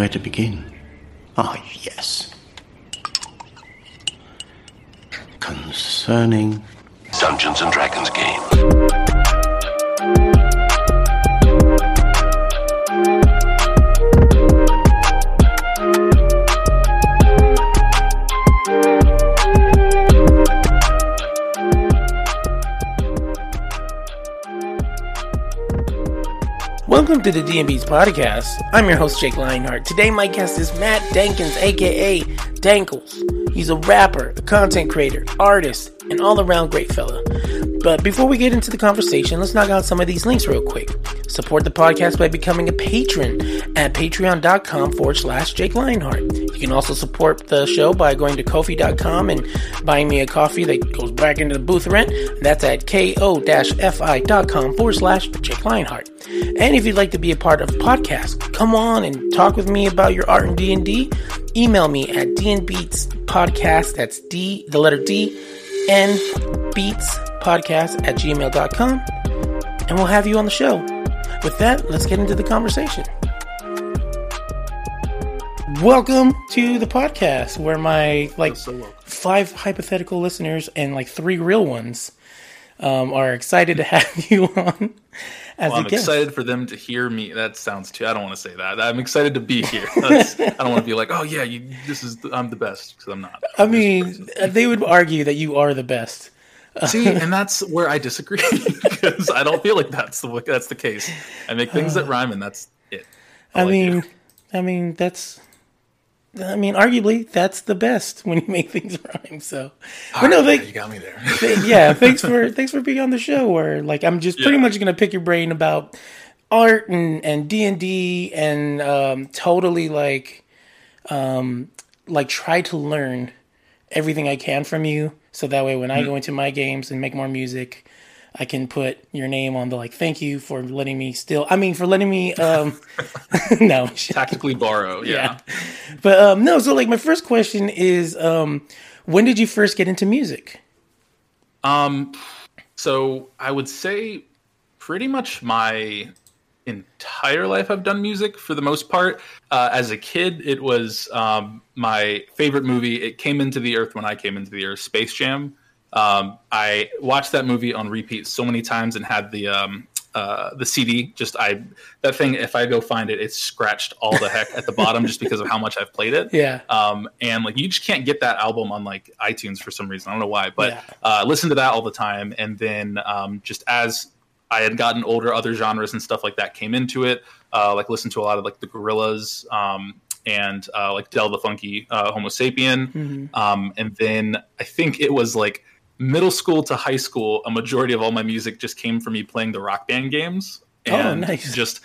Where to begin? Ah, yes. Concerning Dungeons and Dragons game. Welcome to the D&Beats podcast. I'm your host, Jake Lionheart. Today, my guest is Matt Denkins, aka Denkles. He's a rapper, a content creator, artist, and all around great fella. But before we get into the conversation, let's knock out some of these links real quick. Support the podcast by becoming a patron at patreon.com forward slash Jake Lionheart. You can also support the show by going to kofi.com and buying me a coffee that goes back into the booth rent. That's at ko-fi.com forward slash Jake Lionheart. And if you'd like to be a part of the podcast, come on and talk with me about your art and D&D. Email me at dnbeatspodcast, that's D, the letter D, N, beats podcast at gmail.com, and we'll have you on the show. With that, let's get into the conversation. Welcome to the podcast where my like five hypothetical listeners and like three real ones um, are excited to have you on as Well, I'm guest. excited for them to hear me. That sounds too. I don't want to say that. I'm excited to be here. I don't want to be like, oh yeah, you, this is I'm the best because I'm not. I mean, they would argue that you are the best. See, and that's where I disagree because I don't feel like that's the that's the case. I make things that rhyme, and that's it. I do. mean, I mean that's. I mean, arguably, that's the best when you make things rhyme. So, but no, Yeah, thank, you got me there. th- yeah, thanks for thanks for being on the show. Where like I'm just pretty much gonna pick your brain about art and and D and D and um, totally like um, like try to learn everything I can from you. So that way, when I go into my games and make more music, I can put your name on the like. Thank you for letting me still. I mean, for letting me. Um, no, Tactically borrow. Yeah. yeah. But um, no, so like my first question is, um, when did you first get into music? Um, so I would say pretty much my entire life I've done music for the most part. Uh, as a kid, it was um, my favorite movie. It came into the earth when I came into the earth, Space Jam. Um, I watched that movie on repeat so many times and had the um, uh, the CD. Just I that thing. If I go find it, it's scratched all the heck at the bottom just because of how much I've played it. Yeah. Um, and like you just can't get that album on like iTunes for some reason. I don't know why, but Yeah. uh, listen to that all the time. And then um, just as I had gotten older, other genres and stuff like that came into it. Uh, like listen to a lot of like the Gorillaz um, and uh, like Del the Funky uh, Homosapien. Um, and then I think it was like middle school to high school. A majority of all my music just came from me playing the Rock Band games Oh, and nice. just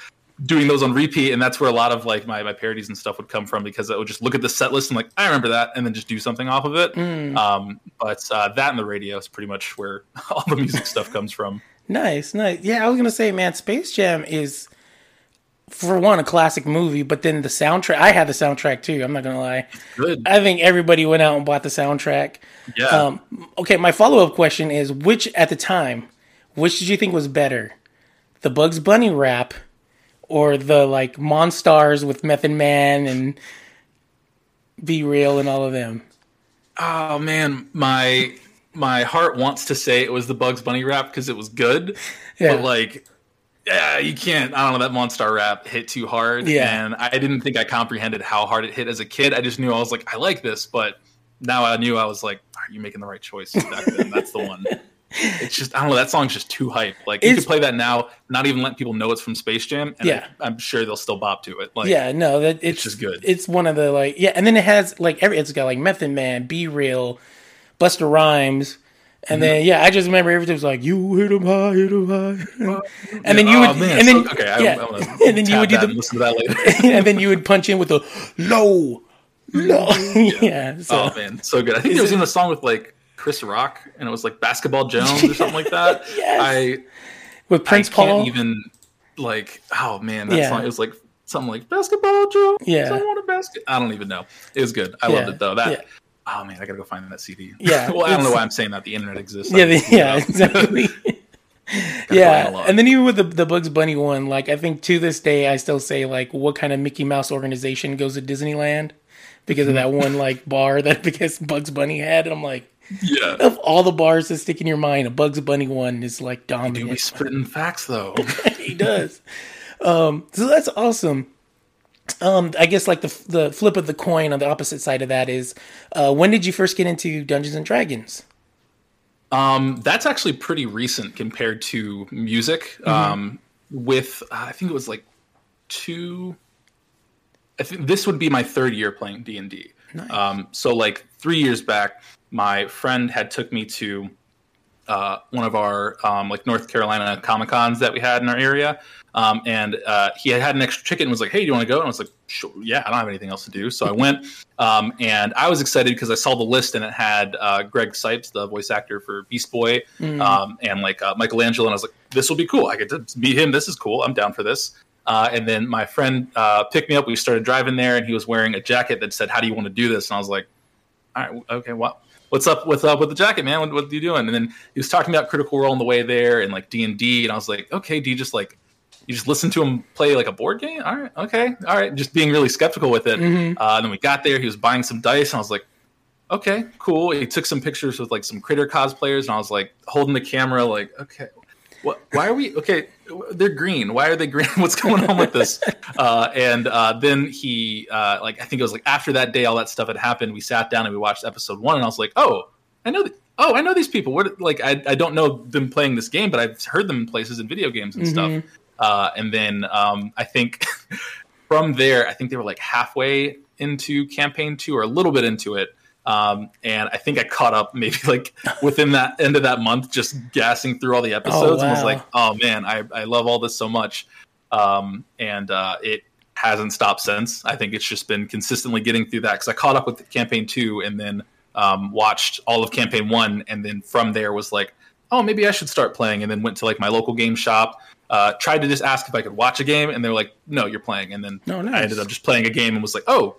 doing those on repeat. And that's where a lot of like my, my parodies and stuff would come from because I would just look at the set list and like I remember that, and then just do something off of it. Mm. Um, but uh, that and the radio is pretty much where all the music stuff comes from. Nice, nice. Yeah, I was gonna say, man, Space Jam is, for one, a classic movie. But then the soundtrack, I had the soundtrack too. I'm not gonna lie. Good. I think everybody went out and bought the soundtrack. Yeah. Um, okay, my follow up question is, which at the time, which did you think was better, the Bugs Bunny rap, or the like Monstars with Method Man and B-Real and all of them? Oh man, my my heart wants to say it was the Bugs Bunny rap because it was good, Yeah. but like, yeah, you can't. I don't know that Monstar rap hit too hard, Yeah. and I didn't think I comprehended how hard it hit as a kid. I just knew I was like, I like this, but now I knew I was like, are you making the right choice back then? That's the one. It's just I don't know. That song's just too hype. Like you could play that now, not even let people know it's from Space Jam, and Yeah. I, am sure they'll still bop to it. Like, yeah, no, that it's, just good. It's one of the like yeah, and then it has like every it's got like Method Man, B-Real, Busta Rhymes, and then Mm-hmm. yeah, I just remember everything was like you hit 'em high, hit 'em high, and then you oh, would man, and then so- okay, I, yeah, gonna and then you would do the listen to that later. and then you would punch in with the low, low, yeah. So Oh man, so good. I think there was even a song with like Chris Rock, and it was like Basketball Jones or something like that. Yes. I with Prince I can't Paul, even like. Oh man, that Yeah. song. It was like something like Basketball Jones. Yeah. I want a basket. I don't even know. It was good. I loved it though. That. Oh man, I gotta go find that CD. Yeah, well, I don't know why I'm saying that. The internet exists. yeah, the, just looked it yeah, exactly. yeah, and then even with the the Bugs Bunny one, like I think to this day I still say like, what kind of Mickey Mouse organization goes to Disneyland because of that one like bar that because Bugs Bunny had, and I'm like, Yeah. of all the bars that stick in your mind, a Bugs Bunny one is like dominant. Do be spitting facts though. he does. Um, so that's awesome. Um, I guess like the the flip of the coin on the opposite side of that is, uh, when did you first get into Dungeons and Dragons? Um, that's actually pretty recent compared to music. Um, with uh, I think it was like two. I think this would be my third year playing D and D. Um, so like three years back, my friend had took me to uh, one of our um, like North Carolina Comic Cons that we had in our area, um, and uh, he had had an extra ticket and was like, "Hey, do you want to go?" And I was like, "Sure, yeah, I don't have anything else to do." So I went, um, and I was excited because I saw the list and it had uh, Greg Cipes, the voice actor for Beast Boy, um, and like uh, Michelangelo, and I was like, "This will be cool. I get to meet him. This is cool. I'm down for this." Uh, and then my friend uh, picked me up. We started driving there, and he was wearing a jacket that said, "How do you want to do this?" And I was like, all right, okay, what what's up? What's up with the jacket, man? What, what are you doing? And then he was talking about Critical Role on the way there and like D and D, and I was like, okay, do you just like you just listen to him play like a board game? All right, okay, all right, just being really skeptical with it. Uh, and then we got there, he was buying some dice, and I was like, okay, cool. He took some pictures with like some critter cosplayers, and I was like holding the camera, like, okay. What, why are we okay? They're green. Why are they green? What's going on with this? Uh, and uh, then he, uh, like, I think it was like after that day, all that stuff had happened. We sat down and we watched episode one, and I was like, oh, I know. Th- oh, I know these people. What? Like, I, I don't know them playing this game, but I've heard them in places in video games and stuff. Uh, and then um, I think from there, I think they were like halfway into campaign two or a little bit into it. Um, and I think I caught up maybe like within that end of that month, just gassing through all the episodes and was like, oh man, I, I love all this so much. Um, and uh, it hasn't stopped since. I think it's just been consistently getting through that because I caught up with campaign two and then um, watched all of campaign one. And then from there was like, oh, maybe I should start playing. And then went to like my local game shop, uh, tried to just ask if I could watch a game. And they were like, no, you're playing. And then Oh, I ended up just playing a game and was like, oh,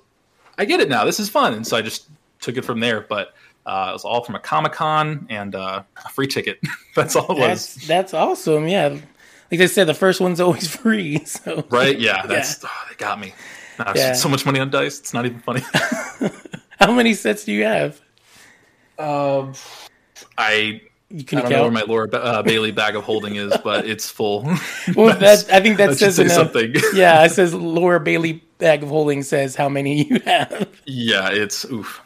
I get it now. This is fun. And so I just took it from there. But uh, it was all from a Comic Con and uh, a free ticket. That's all it was. That's that's awesome. Yeah, like I said, the first one's always free. So Right? Yeah. That's oh, they got me. I've Yeah. so much money on dice. It's not even funny. how many sets do you have? um, I You I can don't know where my Laura uh, Bailey bag of holding is, but it's full. well, that I think that, that says say enough. something. yeah, it says Laura Bailey bag of holding says how many you have. yeah, it's oof.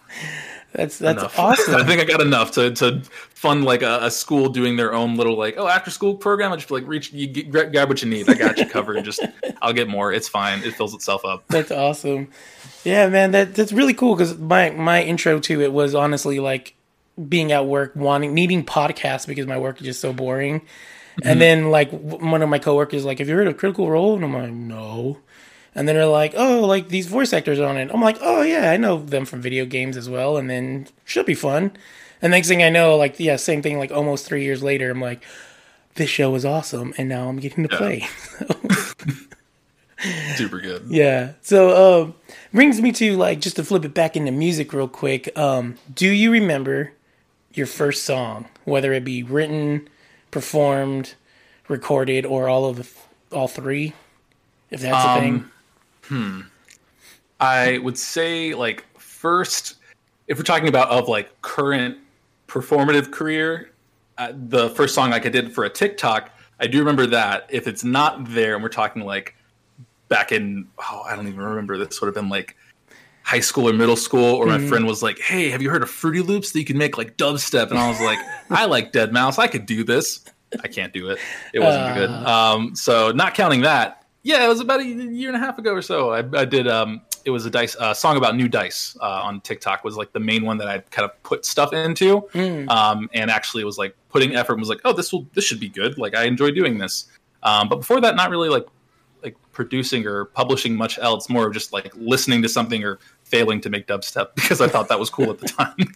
That's that's enough. I think I got enough to, to fund like a, a school doing their own little like oh after school program. I just like reach you get, grab, grab what you need. I got you covered. Just I'll get more. It's fine. It fills itself up. That's awesome. Yeah, man, that that's really cool because my my intro to it was honestly like being at work, wanting needing podcasts because my work is just so boring. And then like one of my coworkers like, "Have you heard of Critical Role?" And I'm like, "No." And then they're like, "Oh, like these voice actors are on it." I'm like, "Oh yeah, I know them from video games as well." And then should be fun. And next thing I know, like yeah, same thing. Like almost three years later, I'm like, "This show is awesome," and now I'm getting to Yeah. play. Super good. Yeah. So um brings me to like just to flip it back into music real quick. Um do you remember your first song, whether it be written, performed, recorded or all of the all three? If that's a thing. Hmm. I would say like first, if we're talking about of like current performative career, uh, the first song like I did for a TikTok, I do remember that. If it's not there, and we're talking like back in oh I don't even remember this would have been like high school or middle school, or my friend was like, "Hey, have you heard of Fruity Loops that you can make like dubstep?" And I was like, "I like Deadmau5. I could do this." I can't do it. It wasn't good. Um, so not counting that, yeah, it was about a year and a half ago or so. I, I did. Um, it was a dice uh, song about new dice uh, on TikTok. Was like the main one that I kind of put stuff into, um, and actually was like putting effort. and Was like, oh, this will this should be good. Like I enjoy doing this. Um, but before that, not really like like producing or publishing much else. More of just like listening to something or failing to make dubstep because I thought that was cool at the time.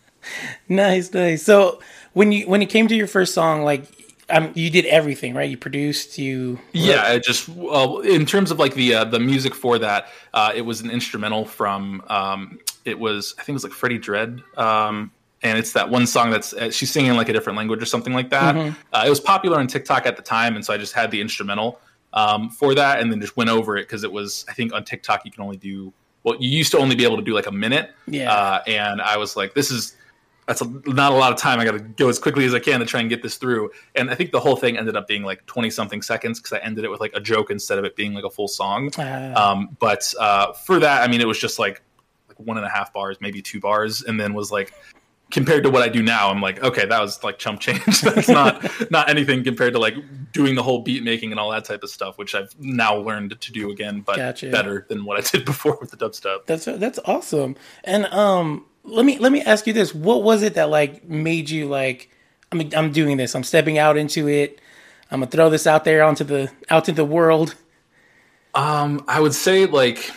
Nice, nice. So when you when it came to your first song, like um, you did everything, right? You produced, you Yeah, it just well, in terms of like the uh, the music for that, uh, it was an instrumental from um, it was I think it was like Freddie Dredd. um, and it's that one song that's uh, she's singing like a different language or something like that. Uh, it was popular on TikTok at the time, and so I just had the instrumental um, for that, and then just went over it because it was I think on TikTok you can only do well you used to only be able to do like a minute, Yeah. uh, and I was like this is that's a, not a lot of time. I got to go as quickly as I can to try and get this through. And I think the whole thing ended up being like twenty something seconds because I ended it with like a joke instead of it being like a full song. Ah. Um, but uh, for that, I mean, it was just like like one and a half bars, maybe two bars, and then was like compared to what I do now, I'm like, okay, that was like chump change. That's not not anything compared to like doing the whole beat making and all that type of stuff, which I've now learned to do again, but Gotcha. better than what I did before with the dubstep. That's that's awesome. And um, let me let me ask you this: What was it that like made you like? I mean, I'm doing this. I'm stepping out into it. I'm gonna throw this out there onto the out to the world. Um, I would say like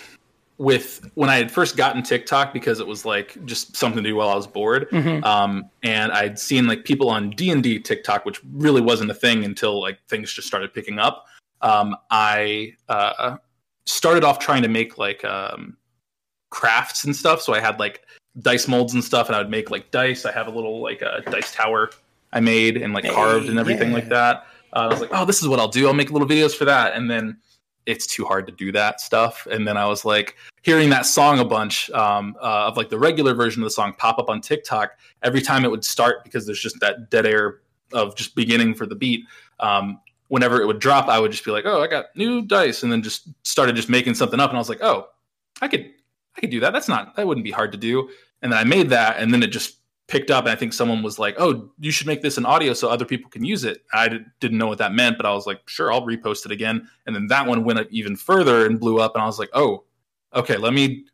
with when I had first gotten TikTok because it was like just something to do while I was bored. Um, and I'd seen like people on D and D TikTok, which really wasn't a thing until like things just started picking up. Um, I uh, started off trying to make like um, crafts and stuff. So I had like dice molds and stuff, and I would make like dice. I have a little like a dice tower I made and like carved and everything yeah. like that. Uh, I was like, oh, this is what I'll do. I'll make little videos for that, and then it's too hard to do that stuff. And then I was like hearing that song a bunch um, uh, of like the regular version of the song pop up on TikTok every time it would start because there's just that dead air of just beginning for the beat. Um, whenever it would drop, I would just be like, oh, I got new dice, and then just started just making something up. And I was like, oh, I could, I could do that. That's not, that wouldn't be hard to do. And then I made that, and then it just picked up. And I think someone was like, oh, you should make this an audio so other people can use it. I didn't know what that meant, but I was like, sure, I'll repost it again. And then that one went up even further and blew up. And I was like, oh, okay, let me,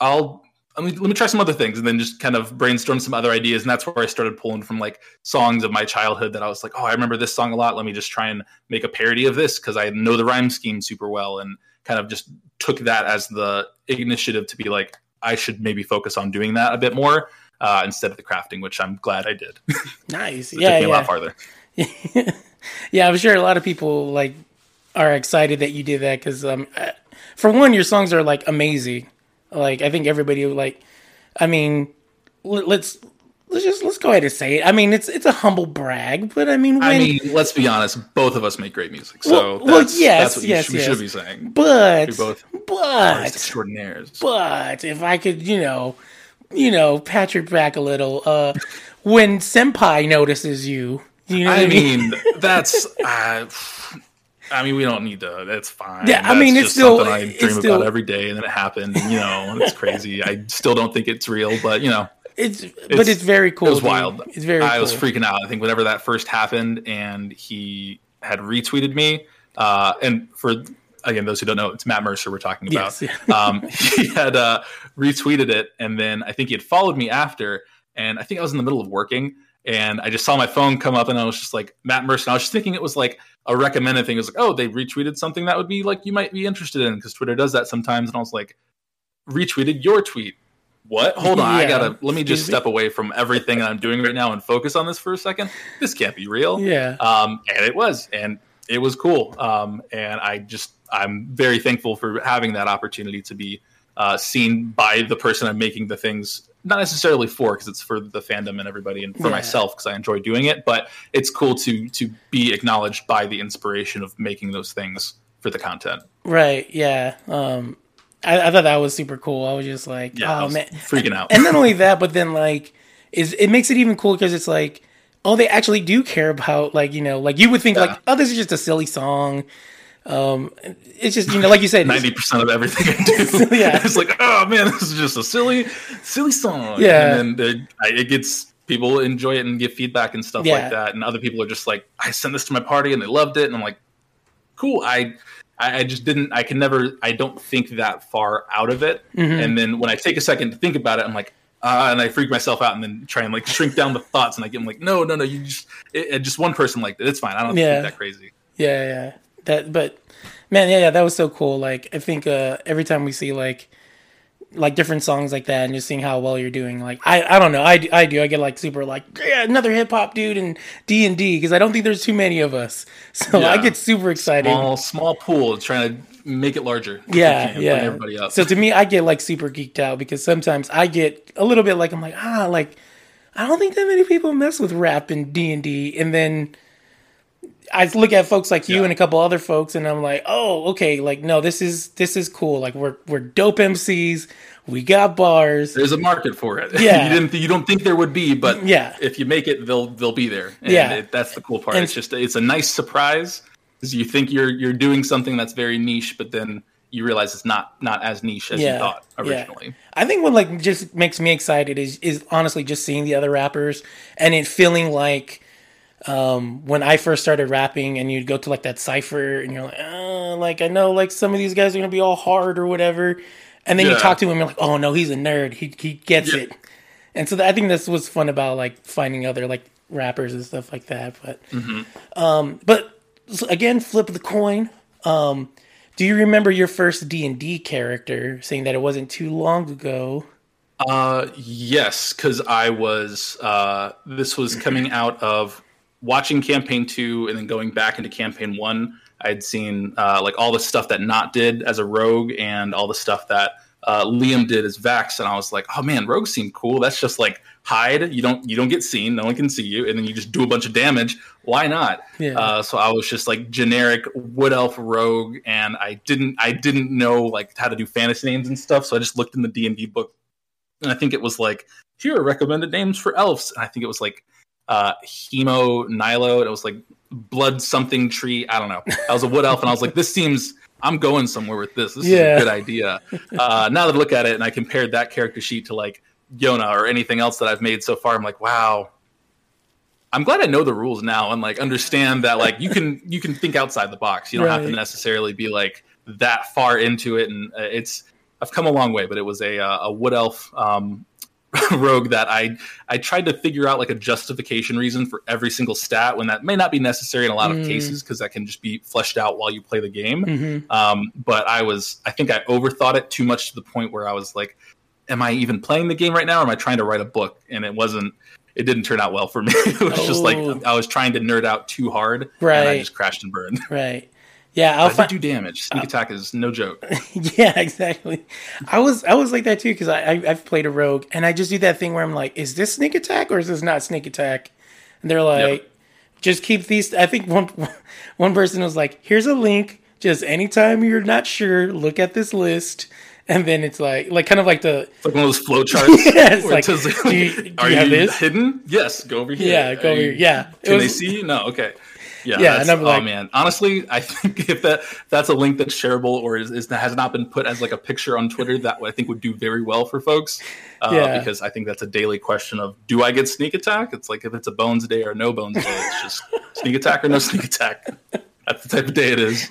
I'll, let me, let me try some other things and then just kind of brainstorm some other ideas. And that's where I started pulling from like songs of my childhood that I was like, oh, I remember this song a lot. Let me just try and make a parody of this because I know the rhyme scheme super well and kind of just took that as the initiative to be like, I should maybe focus on doing that a bit more uh, instead of the crafting, which I'm glad I did. it Nice. took yeah, a lot yeah. farther. yeah, I'm sure a lot of people like are excited that you did that because um, for one, your songs are like amazing. Like I think everybody like, I mean, let, let's let's just let's go ahead and say it. I mean, it's it's a humble brag, but I mean, when, I mean, let's be honest. Both of us make great music, so Well- well, that's, yes, that's what yes, you should, we yes. should be saying. but We both but extraordinaires. but if I could, you know, you know, pat your back a little, uh, when Senpai notices you, you know, what I mean, that's. Uh, I mean, we don't need to. That's fine. Yeah, I That's mean, it's still- something I it's dream still- about every day, and then it happened. And, you know, it's crazy. I still don't think it's real, but you know, it's, but it's very cool. It was dude. wild. It's very. I cool. was freaking out. I think whenever that first happened, and he had retweeted me, uh, and for again those who don't know, it's Matt Mercer we're talking about. Yes. um, he had uh, retweeted it, and then I think he had followed me after, and I think I was in the middle of working, and I just saw my phone come up, and I was just like Matt Mercer. And I was just thinking it was like a recommended thing. It was like, oh, they retweeted something that would be like you might be interested in because Twitter does that sometimes, and I was like, retweeted your tweet. What? Hold on, I gotta let me just Excuse me? step away from everything that I'm doing right now and focus on this for a second. This can't be real. Yeah. Um, and it was, and it was cool. Um, and I just I'm very thankful for having that opportunity to be uh, seen by the person I'm making the things not necessarily for because it's for the fandom and everybody and for Yeah. myself because I enjoy doing it. But it's cool to to be acknowledged by the inspiration of making those things for the content. Right. Yeah. Um, I, I thought that was super cool. I was just like, Yeah, oh was man, freaking out. and not only that, but then like, is it makes it even cool because it's like, oh, they actually do care about like you know, like you would think Yeah. like, oh, this is just a silly song. Um, it's just you know, like you said, Ninety percent of everything I do, Yeah. it's like, oh man, this is just a silly, silly song. Yeah. and then it, it gets people enjoy it and give feedback and stuff Yeah. like that, and other people are just like, I sent this to my party and they loved it, and I'm like, cool. I, I I just didn't. I can never. I don't think that far out of it, Mm-hmm. and then when I take a second to think about it, I'm like. Uh, and I freak myself out, and then try and like shrink down the thoughts, and I get I'm like, no, no, no, you just, it, it- just one person liked it. It's fine. I don't Yeah. think that crazy. Yeah, yeah. That but man, yeah, yeah, that was so cool. Like I think uh every time we see like like different songs like that and just seeing how well you're doing like I I don't know. I, do- I do. I get like super like yeah, another hip hop dude and D&D because I don't think there's too many of us. So I get super excited. Small, small pool, trying to make it larger. yeah, yeah. Everybody up. So to me I get like super geeked out because sometimes I get a little bit like I'm like ah like I don't think that many people mess with rap and D and D, and then I look at folks like you Yeah. and a couple other folks, and I'm like, oh, okay, like no, this is this is cool. Like we're we're dope MCs. We got bars. There's a market for it. Yeah. you didn't. You don't think there would be, but Yeah. if you make it, they'll they'll be there. And Yeah. it, that's the cool part. And- it's just it's a nice surprise because you think you're you're doing something that's very niche, but then you realize it's not not as niche as Yeah. you thought Yeah. originally. I think what like just makes me excited is is honestly just seeing the other rappers and it feeling like um, when I first started rapping and you'd go to like that cipher and you're like, uh, like I know like some of these guys are gonna be all hard or whatever, and then you talk to him and you're like, oh no, he's a nerd. He he gets Yeah. it, and so I think that's what's fun about like finding other like rappers and stuff like that. But um, but again, flip the coin. Um, do you remember your first D and D character? Saying that it wasn't too long ago. Uh, yes, because I was. Uh, this was coming out of watching campaign two and then going back into campaign one. I'd seen uh, like all the stuff that Nott did as a rogue and all the stuff that uh, Liam did as Vax, and I was like, oh man, rogues seem cool. That's just like hide. You don't you don't get seen. No one can see you, and then you just do a bunch of damage. Why not? Yeah. Uh, so I was just like generic wood elf rogue, and I didn't I didn't know like how to do fantasy names and stuff. So I just looked in the D and D book and I think it was like here are recommended names for elves. And I think it was like uh Hemo Nilo, and it was like blood something tree. I don't know. I was a wood elf, and I was like, this seems I'm going somewhere with this. This Yeah. is a good idea. Uh, now that I look at it, and I compared that character sheet to like Yona or anything else that I've made so far, I'm like, wow. I'm glad I know the rules now and like understand that like you can you can think outside the box. You don't have to necessarily be like that far into it. And uh, it's I've come a long way, but it was a uh, a wood elf um, rogue that I I tried to figure out like a justification reason for every single stat when that may not be necessary in a lot of Mm. cases because that can just be fleshed out while you play the game. hmm Um, but I was, I think I overthought it too much to the point where I was like, am I even playing the game right now? Or am I trying to write a book? And it wasn't, it didn't turn out well for me. it was just like, Oh. I was trying to nerd out too hard. And I just crashed and burned. Right. Yeah, I'll I did do damage. Sneak attack is no joke. Yeah, exactly. I was I was like that too because I, I I've played a rogue and I just do that thing where I'm like, is this sneak attack or is this not sneak attack? And they're like, Yep. just keep these. I think one one person was like, here's a link. Just anytime you're not sure, look at this list. And then it's like like kind of like the It's like one of those flow charts. Yeah, it's like, it says, do you- do are you you, this? hidden? Yes, go over here. Yeah, go Are over you- here. Yeah. Can they see you? No, okay. Yeah, Yeah, and I'm like- oh man, honestly, I think if that that's a link that's shareable or is, is has not been put as like a picture on Twitter, that I think would do very well for folks. Uh, Yeah. Because I think that's a daily question of do I get sneak attack? It's like if it's a bones day or no bones day, it's just sneak attack or no sneak attack. That's the type of day it is.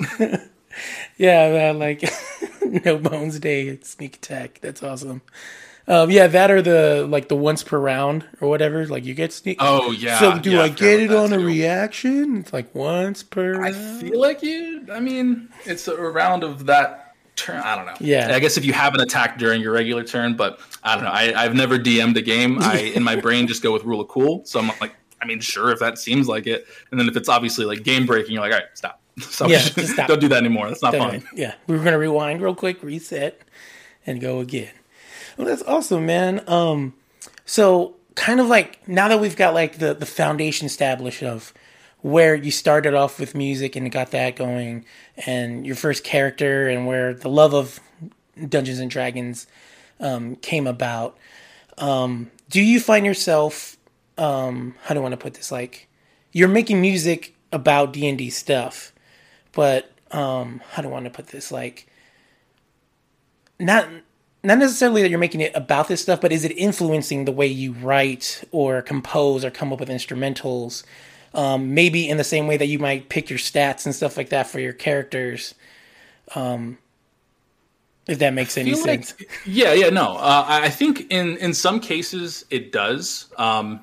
Yeah, man, like no bones day sneak attack. That's awesome. Um, yeah, that or the like the once per round or whatever. Like you get sneak. Oh yeah. so do yeah, I get it on that a reaction? It's like once per. I round? feel like you. I mean, it's a round of that turn. I don't know. Yeah. I guess if you have an attack during your regular turn, but I don't know. I, I've never DM'd a game. I in my brain just go with rule of cool. So I'm like, I mean, sure, if that seems like it. And then if it's obviously like game breaking, you're like, all right, stop. So Yeah, just stop. don't do that anymore. That's not fun. Yeah, we were gonna rewind real quick, reset, and go again. Well, that's awesome, man. Um, so kind of like now that we've got like the the foundation established of where you started off with music and got that going, and your first character, and where the love of Dungeons and Dragons um, came about. Um, do you find yourself? Um, how do I want to put this? Like, you're making music about D and D stuff but um how do I want to put this like not not necessarily that you're making it about this stuff but is it influencing the way you write or compose or come up with instrumentals um maybe in the same way that you might pick your stats and stuff like that for your characters um if that makes any like- sense yeah, yeah, no. Uh, I I think in in some cases it does, um,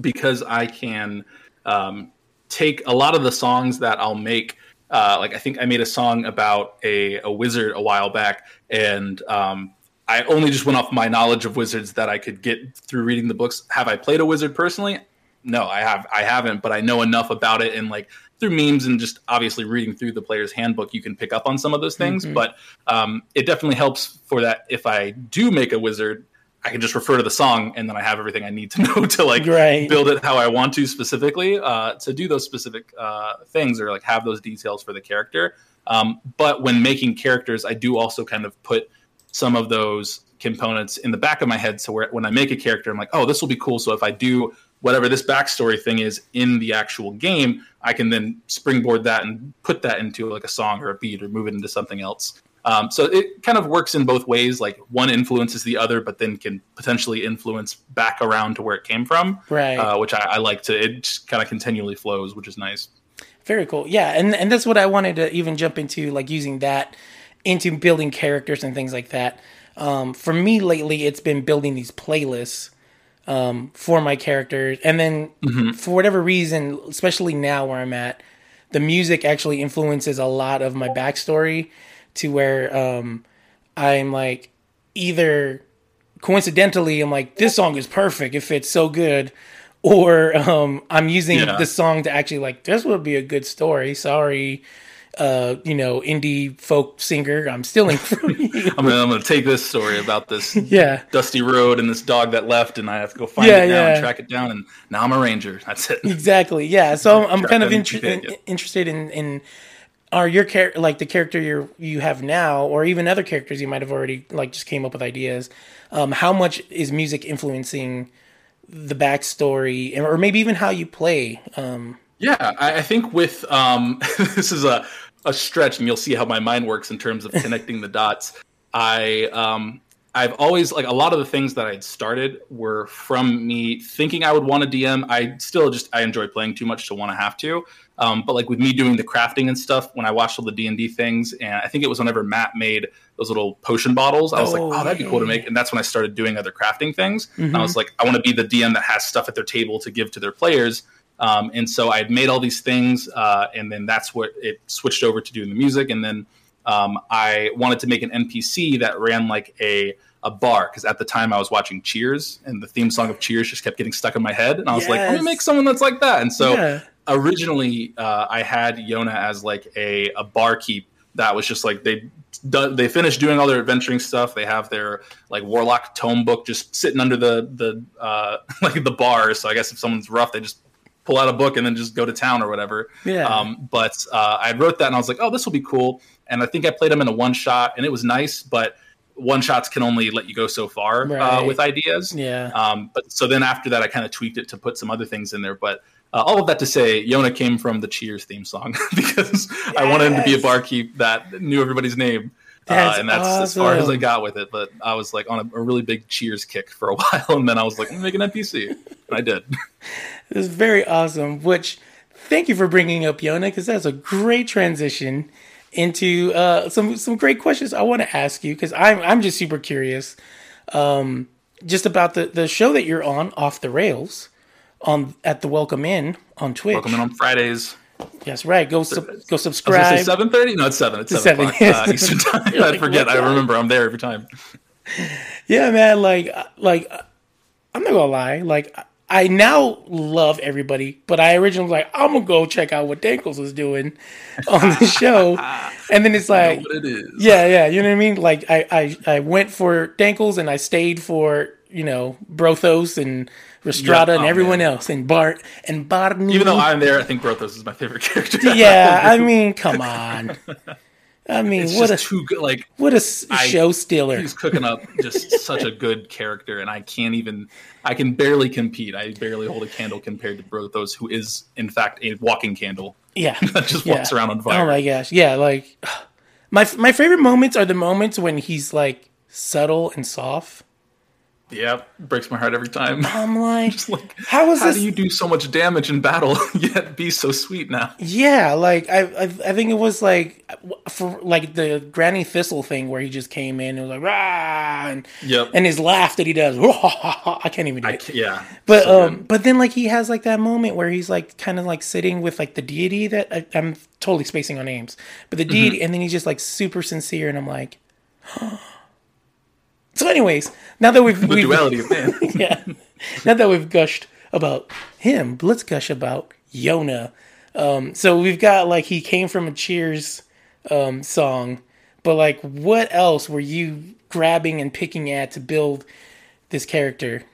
because I can um, take a lot of the songs that I'll make. Uh, like I think I made a song about a, a wizard a while back, and um, I only just went off my knowledge of wizards that I could get through reading the books. Have I played a wizard personally? No, I have. I haven't, but I know enough about it, and like through memes and just obviously reading through the player's handbook, you can pick up on some of those things. But um, it definitely helps for that. If I do make a wizard, I can just refer to the song and then I have everything I need to know to like Right. build it how I want to specifically uh, to do those specific uh, things or like have those details for the character. Um, but when making characters, I do also kind of put some of those components in the back of my head. So where when I make a character, I'm like, oh, this will be cool. So if I do whatever this backstory thing is in the actual game, I can then springboard that and put that into like a song or a beat or move it into something else. Um, so it kind of works in both ways. Like one influences the other, but then can potentially influence back around to where it came from. Right. Uh, which I, I like to. It just kind of continually flows, which is nice. Very cool. Yeah, and and that's what I wanted to even jump into, like using that into building characters and things like that. Um, for me lately, it's been building these playlists um, for my characters, and then for whatever reason, especially now where I'm at, the music actually influences a lot of my backstory to where um, I'm like either coincidentally I'm like this song is perfect it fits so good or um, I'm using Yeah. the song to actually like this would be a good story sorry uh, you know indie folk singer I'm stealing from you I'm gonna, I'm gonna take this story about this yeah dusty road and this dog that left, and I have to go find Yeah, it now yeah. and track it down. And now I'm a ranger. That's it. exactly yeah so I'm, I'm kind of inter- the interested in in are your character like the character you you have now or even other characters you might have already like just came up with ideas um, how much is music influencing the backstory or maybe even how you play um, Yeah, I, I think with um, this is a a stretch, and you'll see how my mind works in terms of connecting the dots. I um, I've always like a lot of the things that I'd started were from me thinking I would want to DM. I still just I enjoy playing too much to want to have to. Um, but like with me doing the crafting and stuff, when I watched all the D and D things, and I think it was whenever Matt made those little potion bottles, I was Oh, like, oh, that'd be cool to make. And that's when I started doing other crafting things. And I was like, I want to be the DM that has stuff at their table to give to their players. Um, and so I had made all these things, uh, and then that's what it switched over to doing the music. And then um, I wanted to make an NPC that ran like a a bar because at the time I was watching Cheers, and the theme song of Cheers just kept getting stuck in my head, and I was like, let me make someone that's like that. And so Yeah. originally uh, I had Yona as like a a barkeep that was just like they do, they finished doing all their adventuring stuff. They have their like warlock tome book just sitting under the the uh, like the bar. So I guess if someone's rough, they just pull out a book and then just go to town or whatever. Yeah. Um, but uh, I wrote that and I was like, oh, this will be cool. And I think I played them in a one shot and it was nice, but one shots can only let you go so far uh, with ideas. yeah Um, but so then after that, I kind of tweaked it to put some other things in there. But uh, all of that to say, Yona came from the Cheers theme song because I wanted him to be a barkeep that knew everybody's name. That's uh, and that's as far as I got with it. But I was like on a, a really big Cheers kick for a while, and then I was like, "Let me make an NPC," and I did. It was very awesome. Which, thank you for bringing up Yona, because that's a great transition into uh, some some great questions I want to ask you. Because I'm I'm just super curious, um, just about the the show that you're on, off the rails, on at the Welcome In on Twitch. Welcome in on Fridays. Yes, right. Go sub, go I was gonna say subscribe. seven thirty. No, it's seven. It's It's seven, seven, o'clock yes. uh, Eastern time. I like, forget. I remember. I'm there every time. Yeah, man. Like, like, I'm not gonna lie. Like, I now love everybody, but I originally was like, I'm gonna go check out what Denkles was doing on the show, and then it's like, What it is? yeah, yeah, you know what I mean. Like, I, I, I went for Denkles, and I stayed for you know Brothos and Restrada Yeah, and oh, everyone man. else, and Bart and Barney. Even though I'm there, I think Brothos is my favorite character. yeah, I mean, come on. I mean, it's what a too good. Like what a I- show stealer. he's cooking up just such a good character, and I can't even. I can barely compete. I barely hold a candle compared to Brothos, who is in fact a walking candle Yeah, that just yeah. walks around on fire. Oh my gosh, yeah. Like my my favorite moments are the moments when he's like subtle and soft. Yeah, breaks my heart every time. I'm like, like, how is how this? do you do so much damage in battle yet be so sweet now? yeah, like I, I I think it was like for like the Granny Thistle thing where he just came in and was like rah and, Yep. and his laugh that he does. I can't even do I it. yeah, But so um, good. but then like he has like that moment where he's like kind of like sitting with like the deity that I, I'm totally spacing on names, but the Mm-hmm. deity, and then he's just like super sincere, and I'm like. So, anyways, now that we've, the we've duality of man. yeah, now that we've gushed about him, let's gush about Yona. Um, so we've got like he came from a Cheers um, song, but like what else were you grabbing and picking at to build this character?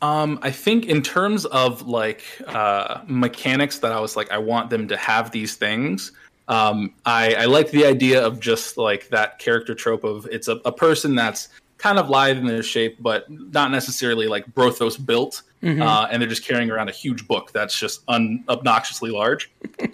Um, I think in terms of like uh, mechanics that I was like, I want them to have these things. Um, I, I like the idea of just like that character trope of it's a, a person that's kind of lithe in their shape, but not necessarily like Brothos built. Uh, and they're just carrying around a huge book that's just un- obnoxiously large.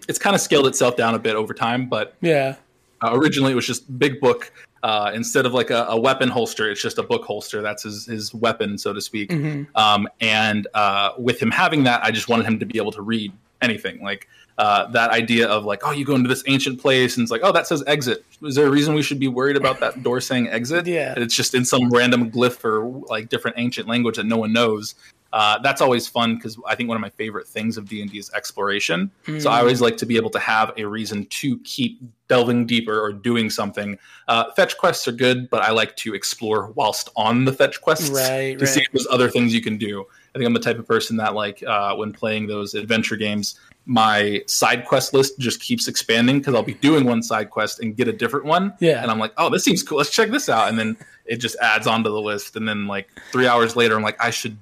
it's kind of scaled itself down a bit over time, but Yeah. Uh, originally, it was just big book. Uh, instead of like a, a weapon holster, it's just a book holster. That's his, his weapon, so to speak. Um, and uh, with him having that, I just wanted him to be able to read anything. Like uh, that idea of like, oh, you go into this ancient place, and it's like, oh, that says exit. Is there a reason we should be worried about that door saying exit? Yeah. It's just in some random glyph or like different ancient language that no one knows. Uh, that's always fun because I think one of my favorite things of D and D is exploration. So I always like to be able to have a reason to keep delving deeper or doing something. Uh, fetch quests are good, but I like to explore whilst on the fetch quests Right, to see right. if there's other things you can do. I think I'm the type of person that like uh, when playing those adventure games, my side quest list just keeps expanding because I'll be doing one side quest and get a different one. Yeah. And I'm like, oh, this seems cool. Let's check this out. And then it just adds onto the list. And then like three hours later, I'm like, I should.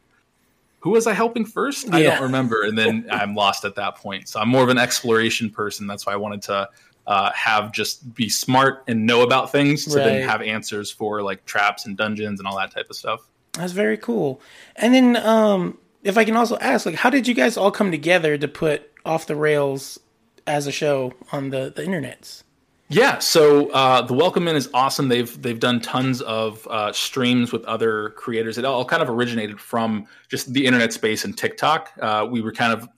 Who was I helping first? I don't remember. And then I'm lost at that point. So I'm more of an exploration person. That's why I wanted to uh, have just be smart and know about things to Right. then have answers for like traps and dungeons and all that type of stuff. That's very cool. And then, um, if I can also ask, like, how did you guys all come together to put Off the Rails as a show on the the internets? Yeah, so uh, the Welcome In is awesome. They've they've done tons of uh, streams with other creators. It all kind of originated from just the internet space and TikTok. Uh, we were kind of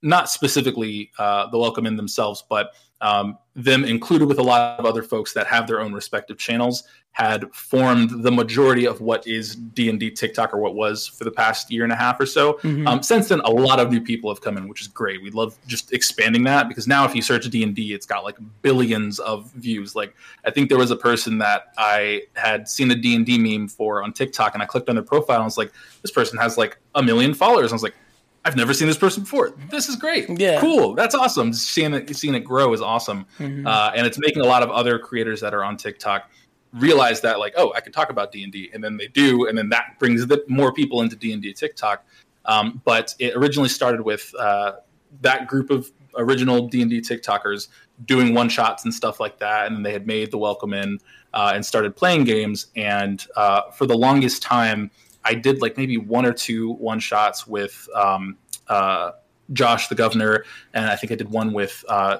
not specifically uh, the Welcome In themselves, but um, them included with a lot of other folks that have their own respective channels had formed the majority of what is d&d tiktok or what was for the past year and a half or so. Um, since then a lot of new people have come in which is great. We love just expanding that because now if you search d&d it's got like billions of views. Like i think there was a person that i had seen a d&d meme for on tiktok and i clicked on their profile and I was like this person has like a million followers. And i was like I've never seen this person before. This is great. Yeah. Cool. That's awesome. Seeing it, seeing it grow is awesome. Uh, and it's making a lot of other creators that are on TikTok realize that like, oh, I can talk about D and D, and then they do, and then that brings the, more people into D and D TikTok. Um, but it originally started with uh, that group of original D and D TikTokers doing one shots and stuff like that, and then they had made the welcome in uh, and started playing games. And uh, for the longest time, I did like maybe one or two one shots with um, uh, Josh the governor, and I think I did one with uh,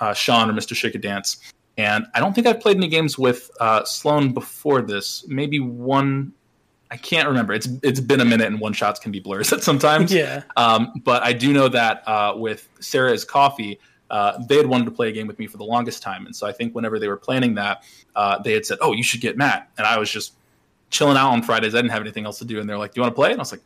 uh, Sean or Mr. Shake a Dance. And I don't think I've played any games with uh, Sloan before this. Maybe one. I can't remember. It's it's been a minute, and one shots can be blurs at sometimes. Yeah. Um, but I do know that uh, with Sarah's Coffee, uh, they had wanted to play a game with me for the longest time, and so I think whenever they were planning that, uh, they had said, "Oh, you should get Matt," and I was just chilling out on Fridays. I didn't have anything else to do, and they're like, "Do you want to play?" And I was like,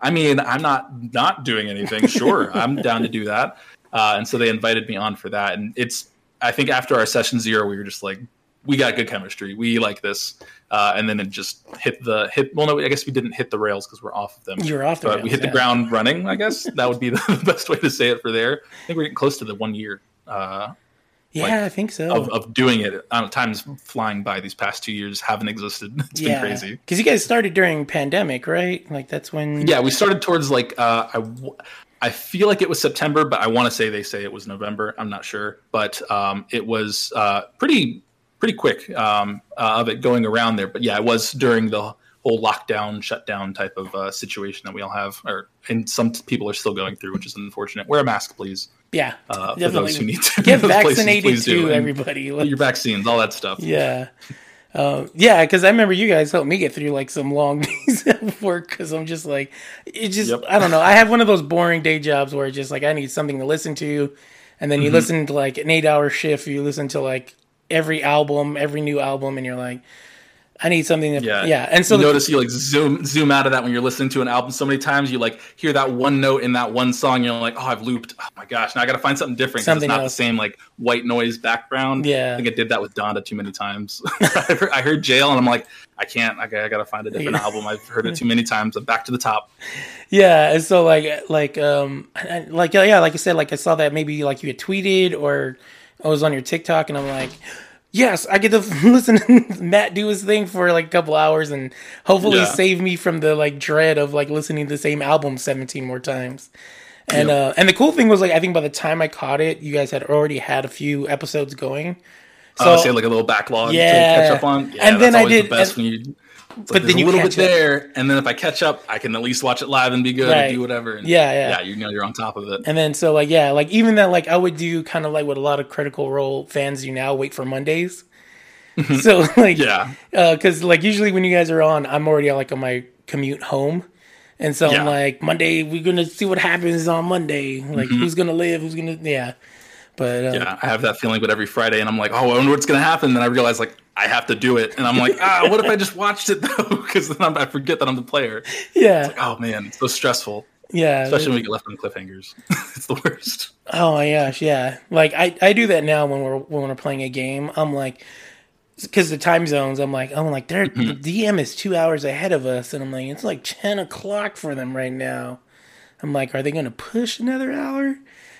"I mean, I'm not not doing anything. Sure, I'm down to do that." Uh, and so they invited me on for that, and it's. I think after our session zero, we were just like, "We got good chemistry. We like this." Uh, and then it just hit the hit. Well, no, I guess we didn't hit the rails because we're off of them. You're off the but rails, we hit the ground running. I guess that would be the best way to say it for there. I think we're getting close to the one year uh, Yeah, Like, I think so. of, of doing it. Um, time's flying by. These past two years haven't existed. It's been crazy. Because you guys started during pandemic, right? Like that's when. Yeah, we started towards like uh, I, w- I feel like it was September, but I want to say they say it was November. I'm not sure, but um, it was uh, pretty pretty quick um, uh, of it going around there. But yeah, it was during the whole lockdown, shutdown type of uh, situation that we all have, or and some people are still going through, which is unfortunate. Wear a mask, please. Yeah, Uh, for definitely. those who need to Get to places, vaccinated too, everybody. Like, Your vaccines, all that stuff. yeah. Um, yeah, because I remember you guys helped me get through like some long days of work because I'm just like, it just, Yep. I don't know. I have one of those boring day jobs where it's just like I need something to listen to. And then you Mm-hmm. listen to like an eight hour shift, you listen to like every album, every new album, and you're like, I need something to, yeah. Yeah, And so you the- notice you like zoom zoom out of that when you're listening to an album so many times. You like hear that one note in that one song. You're like, oh, I've looped. Oh my gosh, now I got to find something different. 'cause Something it's not else. the same like white noise background. Yeah. I think I did that with Donda too many times. I heard- I heard Jail, and I'm like, I can't. I got, I got to find a different album. I've heard it too many times. I'm back to the top. Yeah, and so like like um like yeah, like I said, like I saw that maybe like you had tweeted or I was on your TikTok, and I'm like, yes, I get to listen to Matt do his thing for like a couple hours and hopefully Yeah. save me from the like dread of like listening to the same album 17 more times. And uh and the cool thing was like I think by the time I caught it, you guys had already had a few episodes going. So, uh, say like a little backlog Yeah. to catch up on. Yeah, And then I did- the best and- when you. It's but like, then you a little catch bit up. there, and then if I catch up, I can at least watch it live and be good Right. and do whatever. And Yeah, yeah. yeah. You know, you're on top of it. And then so like yeah, like even that like I would do kind of like what a lot of Critical Role fans do now, wait for Mondays. so like Yeah. because like usually when you guys are on, I'm already like on my commute home, and so Yeah. I'm like Monday we're gonna see what happens on Monday, like who's gonna live, who's gonna yeah. But uh, Mm-hmm. Yeah, I have that feeling, but every Friday, and I'm like, oh, I wonder what's gonna happen. Then I realize like I have to do it, and I'm like, ah, what if I just watched it though? Because then I'm, I forget that I'm the player. yeah, Oh man, it's so stressful, yeah. especially when we get left on cliffhangers. it's the worst. Oh my gosh, yeah. Like I, I do that now when we're when we're playing a game. I'm like, because the time zones. I'm like, I'm like, they're Mm-hmm. the DM is two hours ahead of us, and I'm like, it's like ten o'clock for them right now. I'm like, are they going to push another hour?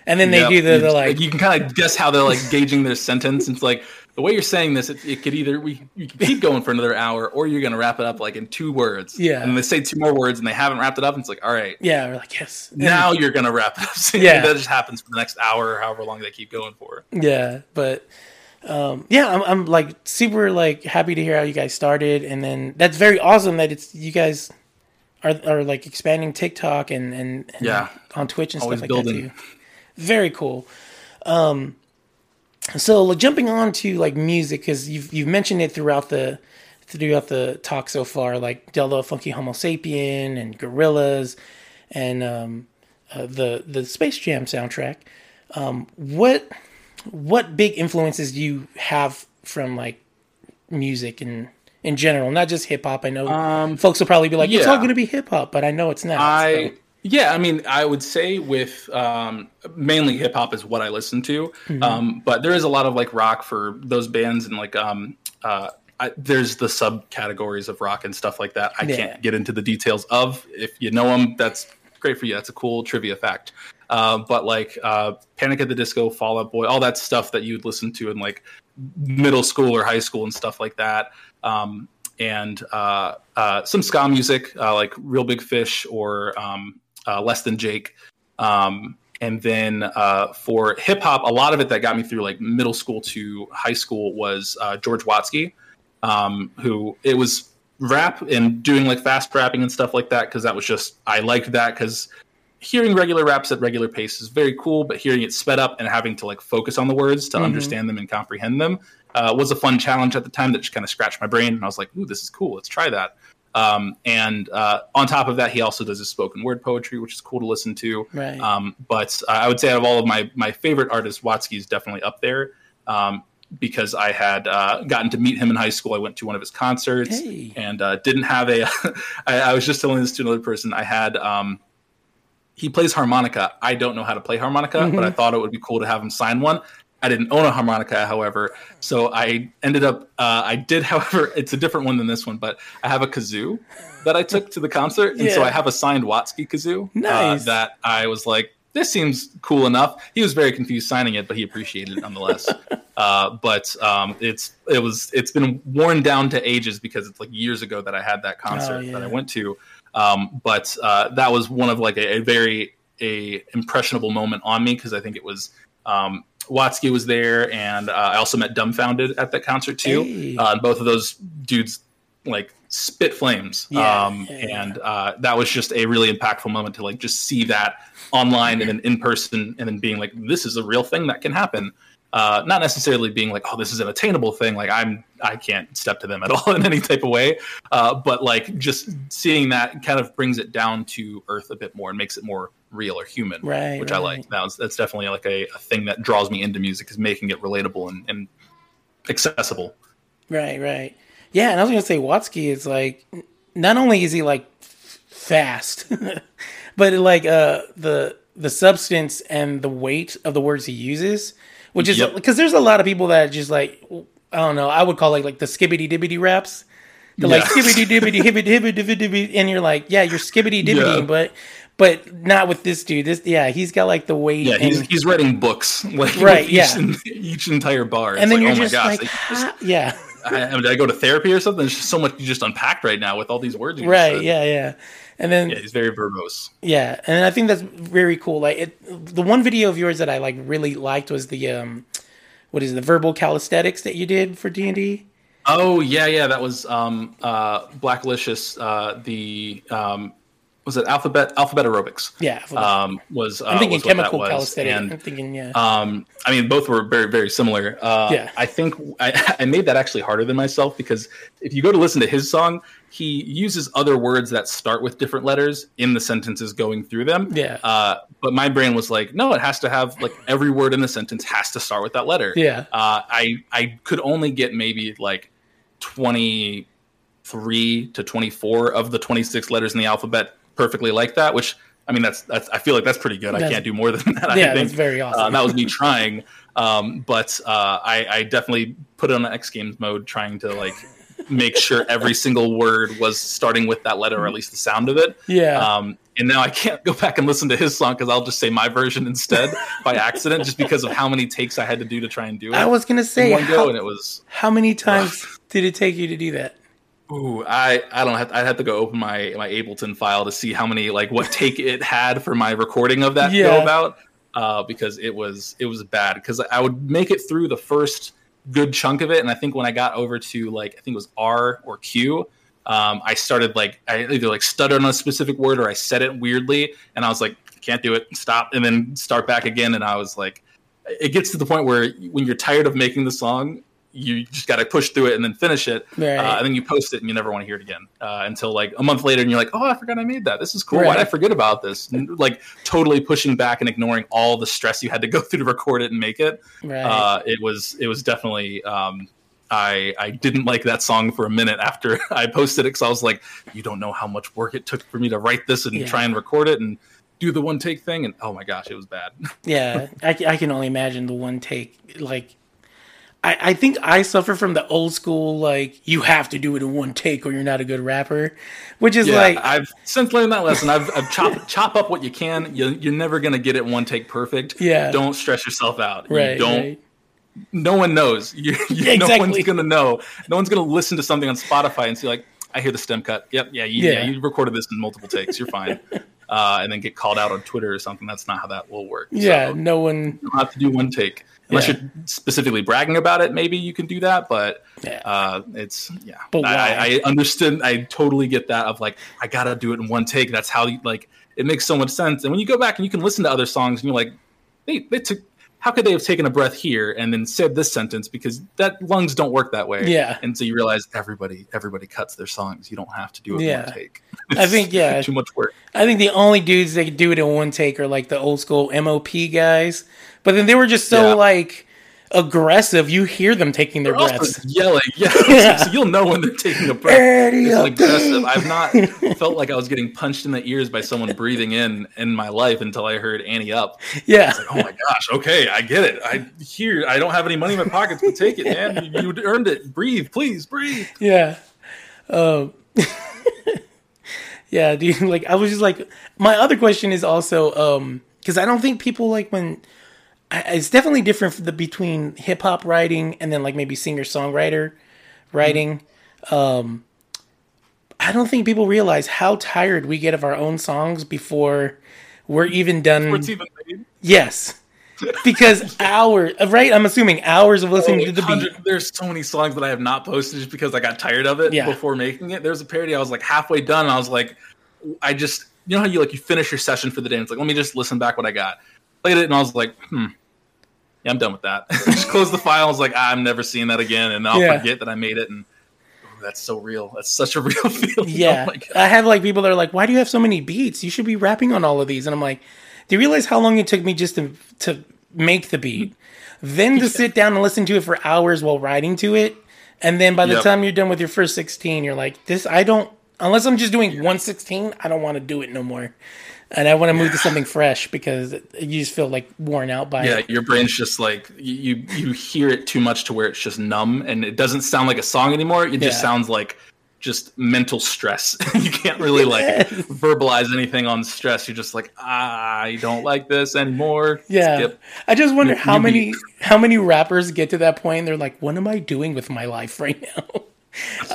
And then they Yep. do the, the like, you can kind of guess how they're like gauging their sentence. It's like the way you're saying this, it, it could either we you could keep going for another hour, or you're gonna wrap it up like in two words. Yeah. and they say two more words, and they haven't wrapped it up. And it's like, all right, yeah, we're like, yes, now you're gonna wrap it up. So Yeah. that just happens for the next hour, or however long they keep going for. yeah, but. Um, yeah, I'm, I'm like super like happy to hear how you guys started, and then that's very awesome that it's you guys are are like expanding TikTok and and, and Yeah. on Twitch and Always stuff like that building. too. Very cool. Um, so like, jumping on to like music because you've you've mentioned it throughout the throughout the talk so far, like Del the Funky Homosapien and Gorillaz and um, uh, the the Space Jam soundtrack. Um, what what big influences do you have from like music and in general, not just hip hop? I know folks will probably be like, "It's all going to be hip hop," but I know it's not. I so. Yeah, I mean, I would say with um, mainly hip hop is what I listen to, Mm-hmm. um, but there is a lot of like rock for those bands and like um, uh, I, there's the subcategories of rock and stuff like that. I Yeah. can't get into the details of. If you know them, that's great for you. That's a cool trivia fact. Uh, but like uh, Panic at the Disco, Fall Out Boy, all that stuff that you'd listen to in like middle school or high school and stuff like that. Um, and uh, uh, some ska music, uh, like Reel Big Fish or um, uh, Less Than Jake. Um, and then uh, for hip hop, a lot of it that got me through like middle school to high school was uh, George Watsky, um, who it was rap and doing like fast rapping and stuff like that because that was just I liked that because hearing regular raps at regular pace is very cool, but hearing it sped up and having to like focus on the words to understand them and comprehend them uh, was a fun challenge at the time that just kind of scratched my brain. And I was like, "Ooh, this is cool. Let's try that." Um, and uh, on top of that, he also does his spoken word poetry, which is cool to listen to. Right. Um, but uh, I would say out of all of my my favorite artists, Watsky is definitely up there. Um, because I had uh, gotten to meet him in high school. I went to one of his concerts Hey. and uh, didn't have a. I, I was just telling this to another person. I had. Um, he plays harmonica. I don't know how to play harmonica, but I thought it would be cool to have him sign one. I didn't own a harmonica, however, so I ended up. Uh, I did, however, it's a different one than this one, but I have a kazoo that I took to the concert, and so I have a signed Watsky kazoo. Nice. Uh, that I was like, this seems cool enough. He was very confused signing it, but he appreciated it nonetheless. uh, but um, it's it was it's been worn down to ages because it's like years ago that I had that concert yeah. that I went to. Um, but uh, that was one of like a, a very a impressionable moment on me because I think it was um, Watsky was there, and uh, I also met Dumbfoundead at that concert too. Hey. Uh, and both of those dudes like spit flames, Yeah, um, yeah, yeah. and uh, that was just a really impactful moment to like just see that online and then in person, and then being like, this is a real thing that can happen. Uh, not necessarily being like, oh, this is an attainable thing. Like I'm, I can't step to them at all in any type of way. Uh, but like just seeing that kind of brings it down to earth a bit more and makes it more real or human, Right, which I like. That was, that's definitely like a, a thing that draws me into music is making it relatable and, and accessible. Right, right. Yeah, and I was gonna say Watsky is like not only is he like fast, but like uh the the substance and the weight of the words he uses, which is Yep. because there's a lot of people that just like I don't know, I would call it like the skibbity dibbity raps. The like Yeah. skibbity dibbity hibbity hibbity dibbity dibbity, and you're like, yeah, you're skibbity dibbity, Yeah. but but not with this dude. This yeah, he's got like the weight. Yeah, he's and, he's writing books like Right, with yeah. each, each entire bar. It's and then like, you're oh my just gosh, like, they "Ha-" yeah, I, I, did I go to therapy or something? There's just so much you just unpacked right now with all these words. You right, said. yeah, yeah. And then Yeah, he's very verbose. Yeah, and I think that's very cool. Like it, the one video of yours that I like really liked was the um, what is it, the verbal calisthenics that you did for D and D. Oh yeah, yeah, that was um uh Blackalicious. Uh, the um was it alphabet alphabet aerobics? Yeah, Um, was uh, I'm thinking was chemical calisthenics. And, I'm thinking yeah, Um, I mean, both were very, very similar. Uh, Yeah. I think I, I made that actually harder than myself because if you go to listen to his song, he uses other words that start with different letters in the sentences going through them. Yeah. Uh, but my brain was like, no, it has to have like every word in the sentence has to start with that letter. Yeah. Uh, I I could only get maybe like twenty three to twenty four of the twenty six letters in the alphabet perfectly like that, which. I mean that's that's. I feel like that's pretty good. I can't do more than that. I yeah, think. that's very Uh, awesome. that was me trying, um, but uh, I, I definitely put it on X Games mode, trying to like make sure every single word was starting with that letter, or at least the sound of it. yeah, Um, and now I can't go back and listen to his song because I'll just say my version instead by accident, just because of how many takes I had to do to try and do it. I was gonna say one go, and it was how many times did it take you to do that? Ooh, I I don't have. I'd have to go open my my Ableton file to see how many like what take it had for my recording of that Yeah. go about. Uh, because it was it was bad. Because I would make it through the first good chunk of it, and I think when I got over to like I think it was R or Q, um, I started like I either like stuttered on a specific word or I said it weirdly, and I was like, can't do it, stop, and then start back again, and I was like, it gets to the point where when you're tired of making the song. You just got to push through it and then finish it, Right. uh, and then you post it and you never want to hear it again uh, until like a month later and you're like oh i forgot i made that this is cool why did i forget about this and, like totally pushing back and ignoring all the stress you had to go through to record it and make it Right. uh, it was it was definitely um, I, I didn't like that song for a minute after I posted it because I was like, you don't know how much work it took for me to write this and Yeah. try and record it and do the one take thing. And oh my gosh, it was bad. Yeah, I, I can only imagine the one take. Like, I, I think I suffer from the old school, like, you have to do it in one take or you're not a good rapper, which is Yeah, like, I've since learned that lesson. I've, I've chop chop up what you can. You, you're never gonna get it one take perfect. Yeah. Don't stress yourself out. You right, don't. right. No one knows. You, you, Yeah, No one's gonna know. No one's gonna listen to something on Spotify and see like, I hear the stem cut. Yep, yeah, you, yeah. Yeah. You recorded this in multiple takes. You're fine. uh, and then get called out on Twitter or something. That's not how that will work. Yeah, So, no one. you don't have to do one take unless Yeah. you're specifically bragging about it. Maybe you can do that, but Yeah. uh, it's yeah. But I. I, I understood. I totally get that. Of like, I gotta do it in one take. That's how you like. It makes so much sense. And when you go back and you can listen to other songs, and you're like, they they took. How could they have taken a breath here and then said this sentence? Because that lungs don't work that way. Yeah. And so you realize everybody everybody cuts their songs. You don't have to do it Yeah. one take. I think, yeah. too much work. I think the only dudes that could do it in one take are like the old school MOP guys. But then they were just so Yeah. like aggressive. You hear them taking their They're breaths. yelling. Yeah. Yeah. so you'll know when they're taking a breath. It's aggressive. I've not felt like I was getting punched in the ears by someone breathing in in my life until I heard Annie up. Yeah. Oh my gosh. Okay, I get it. I here. I don't have any money in my pockets, but take it, man. You, you earned it. Breathe, please, breathe. Yeah. Um, yeah, dude. Like, I was just like, my other question is also, um, because I don't think people like when it's definitely different the between hip hop writing and then like maybe singer songwriter writing. Um, I don't think people realize how tired we get of our own songs before we're even done. Even made? yes. Because hours, right? I'm assuming hours of listening to the beat. There's so many songs that I have not posted just because I got tired of it Yeah. before making it. There's a parody I was like halfway done. I was like, I just you know how you like you finish your session for the day. And it's like let me just listen back what I got. Played it and I was like, hmm, yeah, I'm done with that. just close the file. I was like, ah, I'm never seeing that again, and I'll Yeah. forget that I made it. And that's so real. That's such a real feeling. Yeah. Oh my God. I have like people that are like, why do you have so many beats? You should be rapping on all of these. And I'm like, do you realize how long it took me just to, to make the beat? Then to sit down and listen to it for hours while writing to it. And then by the Yep. time you're done with your first 16, you're like, this, I don't, unless I'm just doing 116, I don't want to do it no more. And I want to move to something fresh because you just feel like worn out by Yeah, it. your brain's just like you you hear it too much to where it's just numb and it doesn't sound like a song anymore. It just sounds like just mental stress. you can't really like verbalize anything on stress. You're just like, ah, I don't like this anymore. Yeah. Skip. I just wonder how many beat. how many rappers get to that point and they're like, what am I doing with my life right now?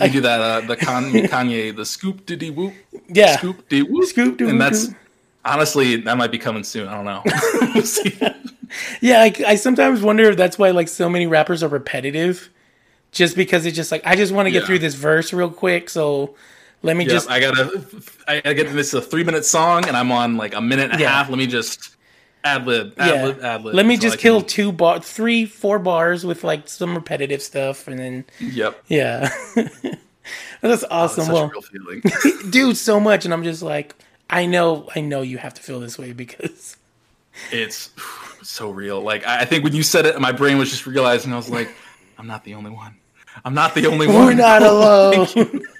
You do that, uh, the Con- Kanye, the scoop diddy whoop, Yeah. scoop diddy whoop, Scoop and that's. Honestly that might be coming soon. I don't know. Yeah, I, I sometimes wonder if that's why like so many rappers are repetitive, just because it's just like I just want to get Yeah. through this verse real quick. So let me Yep, just I gotta. I, I get this is a three minute song, and I'm on like a minute and a half. Let me just ad lib, ad yeah. lib, ad lib. let me just kill can- two bar, three, four bars with like some repetitive stuff, and then Yep, yeah, that's awesome. well, a real feeling. dude, so much, and I'm just like, I know, I know you have to feel this way because it's so real. Like I think when you said it, my brain was just realizing I was like, I'm not the only one. I'm not the only one. we're not alone.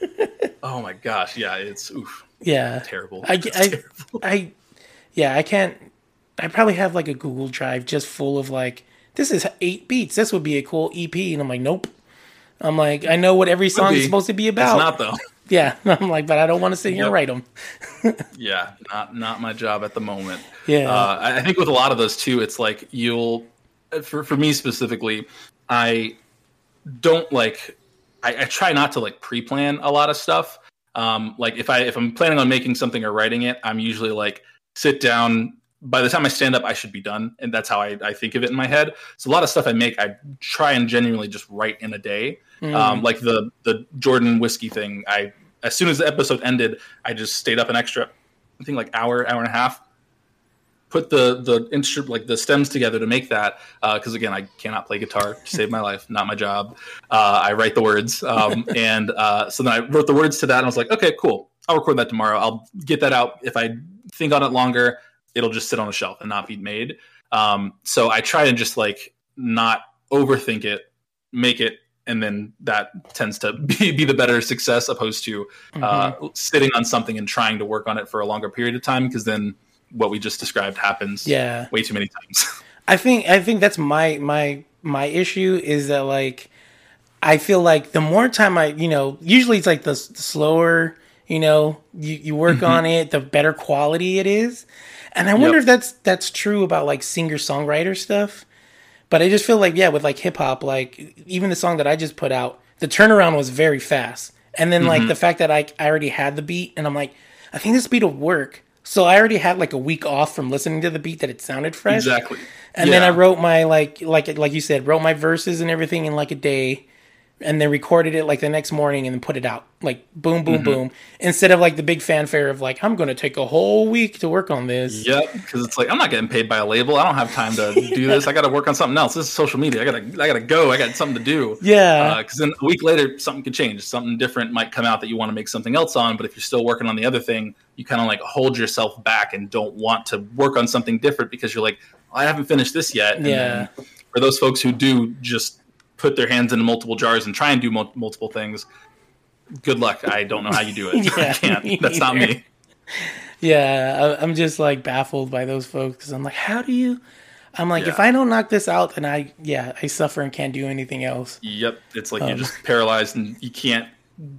Oh my gosh, yeah, it's oof, yeah, terrible. I, I, terrible. I, yeah, I can't. I probably have like a Google Drive just full of like, this is eight beats. This would be a cool EP, and I'm like, nope. I'm like, I know what every song is supposed to be It's about. not though. Yeah, I'm like, but I don't want to sit here and write them. Yeah, not not my job at the moment. Yeah. uh, I think with a lot of those too, it's like you'll, for for me specifically, I don't like. I, I try not to like pre-plan a lot of stuff. Um, like if I if I'm planning on making something or writing it, I'm usually like sit down. By the time I stand up, I should be done, and that's how I, I think of it in my head. So a lot of stuff I make, I try and genuinely just write in a day. Um, like the the Jordan whiskey thing, I as soon as the episode ended, I just stayed up an extra, I think like hour, hour and a half, put the the instrument like the stems together to make that. Because again, I cannot play guitar to save my life, not my job. Uh, I write the words, um, and uh, so then I wrote the words to that, and I was like, okay, cool. I'll record that tomorrow. I'll get that out. If I think on it longer, it'll just sit on a shelf and not be made. Um, so I try to just like not overthink it, make it, and then that tends to be, be the better success opposed to uh, Mm-hmm. sitting on something and trying to work on it for a longer period of time because then what we just described happens Yeah. way too many times. I think I think that's my my my issue is that like I feel like the more time I you know usually it's like the, the slower you know you, you work Mm-hmm. on it the better quality it is and I wonder Yep. if that's that's true about like singer songwriter stuff but I just feel like yeah with like hip hop like even the song that I just put out the turnaround was very fast. And then Mm-hmm. like the fact that I I already had the beat and I'm like I think this beat will work. So I already had like a week off from listening to the beat that it sounded fresh. Exactly. and then I wrote my like like like you said, wrote my verses and everything in like a day, and then recorded it like the next morning and then put it out like boom boom Mm-hmm. boom instead of like the big fanfare of like I'm gonna take a whole week to work on this. Yep, because it's like I'm not getting paid by a label. I don't have time to do this. I got to work on something else. This is social media. I gotta, I gotta go. I got something to do. Yeah. Because then a week later, something could change. Something different might come out that you want to make something else on. But if you're still working on the other thing, you kind of like hold yourself back and don't want to work on something different because you're like, I haven't finished this yet. And Yeah. then for those folks who do just put their hands into multiple jars and try and do mul- multiple things, good luck. I don't know how you do it. Yeah, I can't. That's not me. Yeah, I, I'm just like baffled by those folks because I'm like, how do you? I'm like, if I don't knock this out, then I yeah I suffer and can't do anything else. Yep, it's Um, like you're just paralyzed and you can't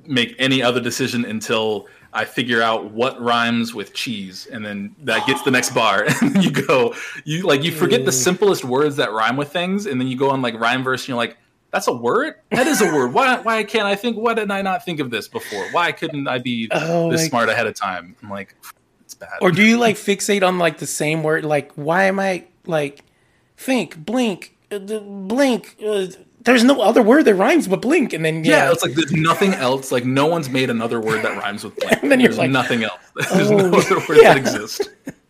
make any other decision until I figure out what rhymes with cheese, and then that gets the next bar, and you go, you like you forget the simplest words that rhyme with things, and then you go on like rhyme verse, and you're like, that's a word. That is a word. Why? Why can't I think? Why didn't I not think of this before? Why couldn't I be Oh this smart ahead of time? I'm like, it's bad. Or do you like fixate on like the same word? Like, why am I like think, blink, uh, blink? Uh, there's no other word that rhymes but blink, and then yeah, yeah, it's like there's nothing else. Like no one's made another word that rhymes with blank. And then you're there's like, nothing else. There's oh, no other words yeah. that exist.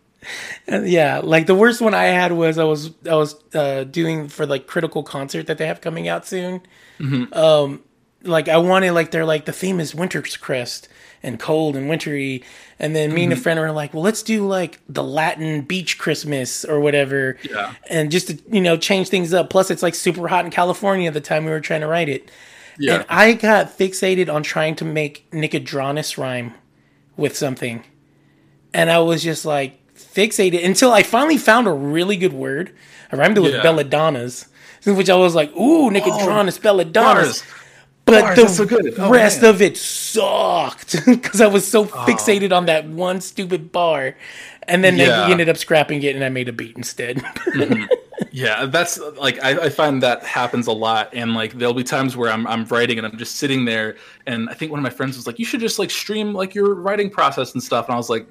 Uh, yeah. Like the worst one I had was I was I was uh, doing for like critical concert that they have coming out soon. Um, like I wanted like they're like the theme is Winter's Crest and cold and wintry, and then me and a friend were like, well, let's do like the Latin beach Christmas or whatever. Yeah. and just to you know change things up. Plus, it's like super hot in California at the time we were trying to write it. Yeah. And I got fixated on trying to make Nicodranas rhyme with something. And I was just like fixated until I finally found a really good word. I rhymed it with Yeah. belladonnas, which I was like, ooh, Nicodranas, oh, belladonnas. Bars. but Bars, the that's so good. Oh, rest man. of it sucked because I was so oh. fixated on that one stupid bar. And then they ended up scrapping it, and I made a beat instead. Mm-hmm. Yeah, that's like I, I find that happens a lot, and like there'll be times where I'm I'm writing and I'm just sitting there, and I think one of my friends was like, "You should just like stream like your writing process and stuff," and I was like,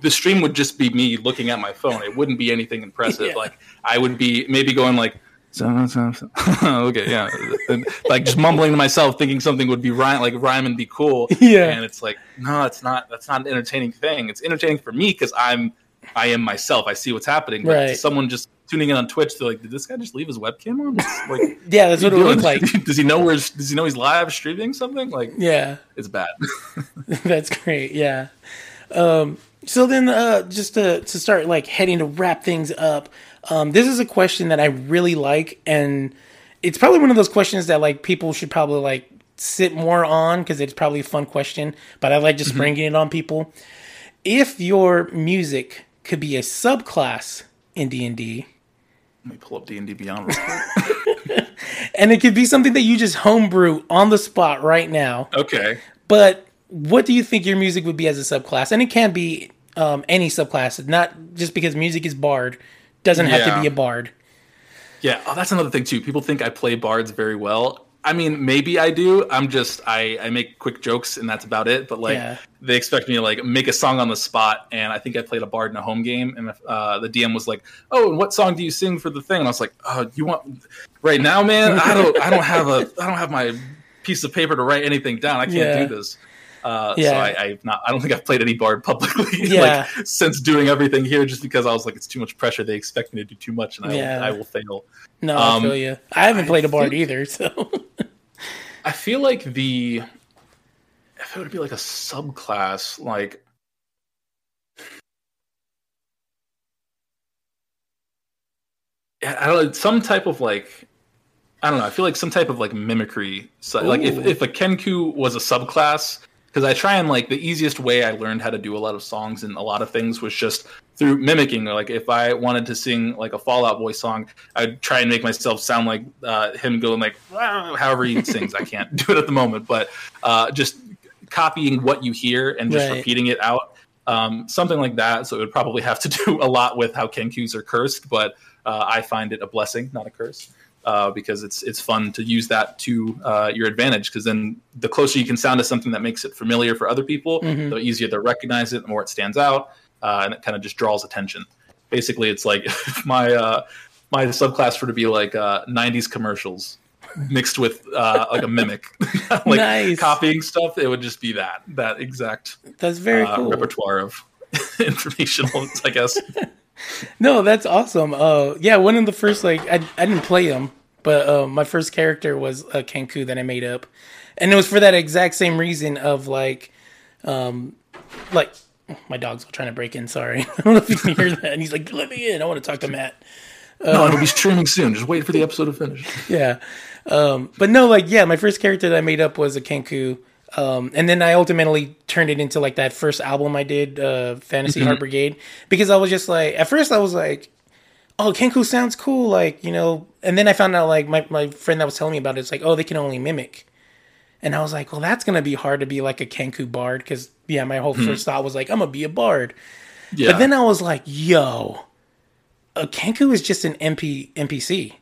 "The stream would just be me looking at my phone. It wouldn't be anything impressive. Yeah. Like I would be maybe going like." So, so, so. okay, yeah, and, like just mumbling to myself, thinking something would be rhyme, like rhyme and be cool. Yeah. and it's like, no, it's not. That's not an entertaining thing. It's entertaining for me because I'm, I am myself. I see what's happening. But Right. someone just tuning in on Twitch, they're like, did this guy just leave his webcam on? Like, yeah, that's what it looked like. does he know where? Does he know he's live streaming something? Like, Yeah. it's bad. That's great. Yeah. Um, so then, uh, just to, to start like heading to wrap things up, um, this is a question that I really like, and it's probably one of those questions that like people should probably like sit more on because it's probably a fun question. But I like just bringing it on people. If your music could be a subclass in D and D, Let me pull up D and D Beyond. Real quick. and it could be something that you just homebrew on the spot right now, Okay. But what do you think your music would be as a subclass? And it can be um, any subclass, not just because music is bard doesn't have to be a bard. Yeah, oh, that's another thing too. People think I play bards very well. I mean, maybe I do. I'm just I I make quick jokes and that's about it. But like Yeah. they expect me to like make a song on the spot, and I think I played a bard in a home game, and uh, the DM was like, "Oh, and what song do you sing for the thing?" And I was like, "Oh, you want right now, man? I don't I don't have a I don't have my piece of paper to write anything down. I can't Yeah. do this." Uh, Yeah. So I, I've not. I don't think I've played any bard publicly Yeah. like since doing everything here, just because I was like, it's too much pressure. They expect me to do too much, and I, Yeah. will, I will fail. No, I Um, feel you. I haven't played a bard either, so I feel like the if it would be like a subclass, like I don't know, some type of like I don't know. I feel like some type of like mimicry. So, like if, if a Kenku was a subclass, because I try and like the easiest way I learned how to do a lot of songs and a lot of things was just through mimicking. Like if I wanted to sing like a Fall Out Boy song, I'd try and make myself sound like uh, him going like however he sings. I can't do it at the moment, but uh, just copying what you hear and just Right. repeating it out. Um, something like that. So it would probably have to do a lot with how Kenkus are cursed, but uh, I find it a blessing, not a curse uh, because it's it's fun to use that to uh, your advantage. Because then the closer you can sound to something that makes it familiar for other people, Mhm. the easier they recognize it, the more it stands out, uh, and it kind of just draws attention. Basically, it's like my uh, my subclass were to be like uh, '90s commercials mixed with uh, like a mimic, like Nice. copying stuff. It would just be that that exact that's very uh, cool. repertoire of informational, I guess. No, that's awesome. Uh, yeah, one of the first like I I didn't play them, but uh, my first character was a Kenku that I made up, and it was for that exact same reason of like, um, like my dog's trying to break in. Sorry, I don't know if you can hear that. And he's like, "Let me in. I want to talk to Matt." no, it'll be streaming soon. Just wait for the episode to finish. yeah. Um, but no, like, yeah, my first character that I made up was a Kenku. Um, and then I ultimately turned it into like that first album I did, uh, Fantasy Heart Brigade, because I was just like, at first I was like, oh, Kenku sounds cool. Like, you know, and then I found out like my, my friend that was telling me about it, it's like, oh, they can only mimic. And I was like, well, that's going to be hard to be like a Kenku bard. Cause yeah, my whole first thought was like, I'm going to be a bard. Yeah. But then I was like, yo, a Kenku is just an MP NPC.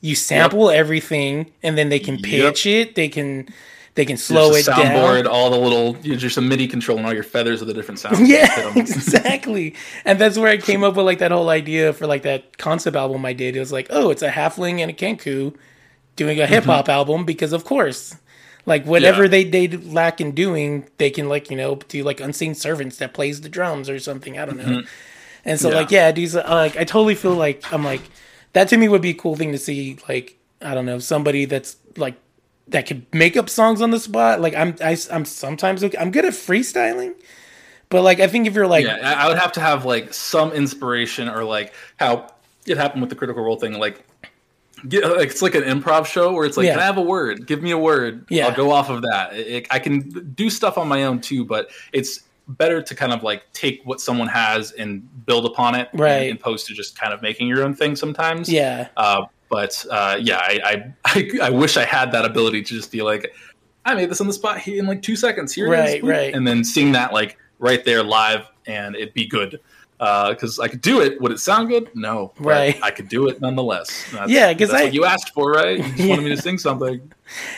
You sample everything, and then they can pitch it. They can they can slow it soundboard, down. all the little, just a MIDI control and all your feathers are the different sounds. Yeah, exactly. And that's where I came up with like that whole idea for like that concept album I did. It was like, oh, it's a halfling and a Kenku doing a hip hop album because of course. Like whatever Yeah. they they lack in doing, they can like you know do like unseen servants that plays the drums or something. I don't know. And so Yeah. like yeah, these uh, like I totally feel like I'm like that to me would be a cool thing to see. Like I don't know somebody that's like that could make up songs on the spot. Like I'm I, I'm sometimes I'm good at freestyling, but like I think if you're like Yeah, I I would have to have like some inspiration or like how it happened with the critical role thing. Like, get, like it's like an improv show where it's like, Yeah. can I have a word? Give me a word. Yeah. I'll go off of that. It- I can do stuff on my own too, but it's better to kind of like take what someone has and build upon it, Right. And opposed to just kind of making your own thing sometimes. yeah Uh, but uh, yeah, I, I, I wish I had that ability to just be like, I made this on the spot in like two seconds. Here, it is, Right, right. and then seeing that like right there live and it be good. Because I could do it. Would it sound good? No. Right. I could do it nonetheless. That's, Yeah, 'cause that's I- what you asked for, right? You just Yeah. wanted me to sing something.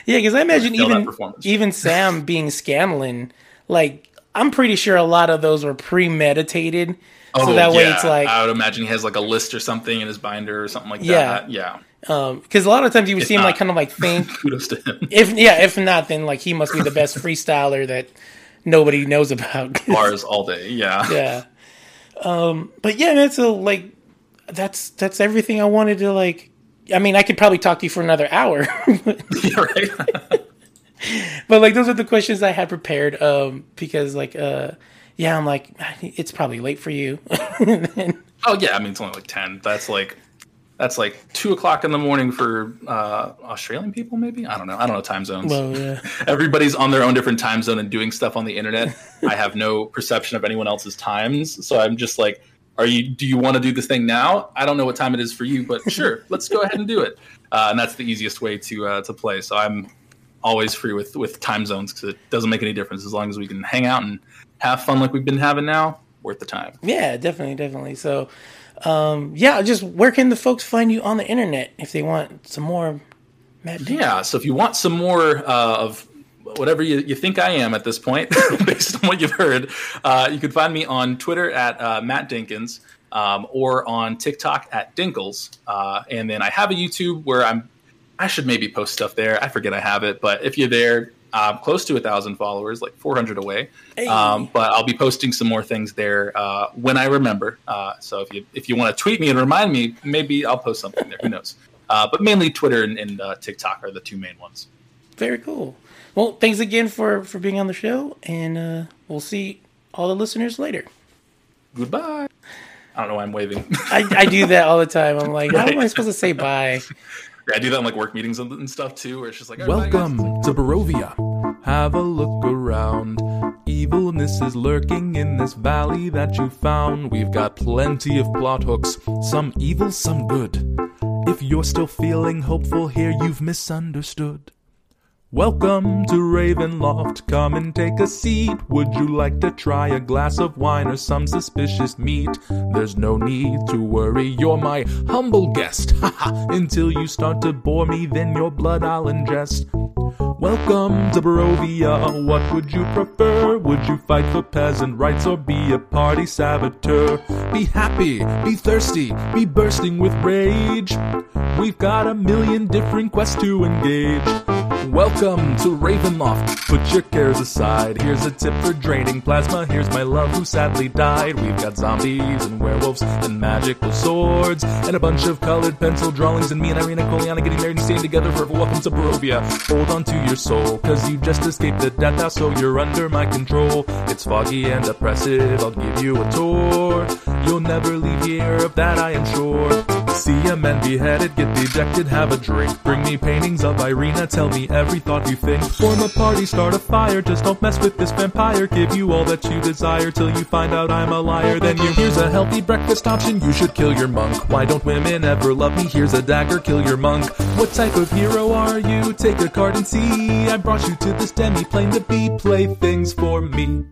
Yeah, because I imagine even even Sam being Scanlan, like I'm pretty sure a lot of those were premeditated. So that way it's like Oh, I would imagine he has like a list or something in his binder or something like Yeah. that. Yeah. Um because a lot of times you would If see him like kind of like think Kudos to him. if yeah if not then like he must be the best freestyler that nobody knows about. Bars all day. Yeah. yeah. Um, but yeah, man, so like that's that's everything I wanted to like. I mean, I could probably talk to you for another hour, Yeah, but like those are the questions I had prepared. Um, because like uh, yeah, I'm like it's probably late for you. oh yeah, I mean it's only like ten. That's like that's like two o'clock in the morning for uh, Australian people, maybe. I don't know. I don't know time zones. well, yeah. Everybody's on their own different time zone and doing stuff on the internet. I have no perception of anyone else's times, so I'm just like, "Are you? Do you want to do this thing now? I don't know what time it is for you, but sure, let's go ahead and do it." Uh, and that's the easiest way to uh, to play. So I'm always free with with time zones because it doesn't make any difference as long as we can hang out and have fun like we've been having now. Worth the time. Yeah, definitely, definitely. So, um, yeah, just where can the folks find you on the internet if they want some more Matt? Yeah, so if you want some more uh, of whatever you, you think I am at this point, based on what you've heard, uh, you can find me on Twitter at uh, Matt Denkins um, or on TikTok at Denkles. Uh, and then I have a YouTube where I'm. I should maybe post stuff there. I forget I have it, but if you're there, I'm close to a thousand followers, like 400 away. Hey. Um, but I'll be posting some more things there uh, when I remember. Uh, so if you if you want to tweet me and remind me, maybe I'll post something there. Who knows? Uh, but mainly Twitter and, and uh, TikTok are the two main ones. Very cool. Well, thanks again for for being on the show, and uh, we'll see all the listeners later. Goodbye. I don't know why I'm waving. I, I do that all the time. I'm like, how am I supposed to say bye? I do that in like work meetings and, stuff too, where it's just like, "All right, bye, guys." Welcome to Barovia. Have a look around. Evilness is lurking in this valley that you found. We've got plenty of plot hooks, some evil, some good. If you're still feeling hopeful here, you've misunderstood. Welcome to Ravenloft. Come and take a seat. Would you like to try a glass of wine or some suspicious meat? There's no need to worry, you're my humble guest. Haha, until you start to bore me, then your blood I'll ingest. Welcome to Barovia. What would you prefer? Would you fight for peasant rights or be a party saboteur? Be happy, be thirsty, be bursting with rage. We've got a million different quests to engage. Welcome to Ravenloft. Put your cares aside. Here's a tip for draining plasma. Here's my love who sadly died. We've got zombies and werewolves and magical swords and a bunch of colored pencil drawings and me and Ireena Kolyana getting married and staying together forever. Welcome to Barovia. Hold on to your soul, cause you just escaped the death house, so you're under my control. It's foggy and oppressive. I'll give you a tour. You'll never leave here, of that I am sure. See a man beheaded, get dejected, have a drink. Bring me paintings of Ireena, tell me every thought you think. Form a party, start a fire, just don't mess with this vampire. Give you all that you desire till you find out I'm a liar. Then you here's a healthy breakfast option, you should kill your monk. Why don't women ever love me? Here's a dagger, kill your monk. What type of hero are you? Take a card and see. I brought you to this demi plane to be playthings for me.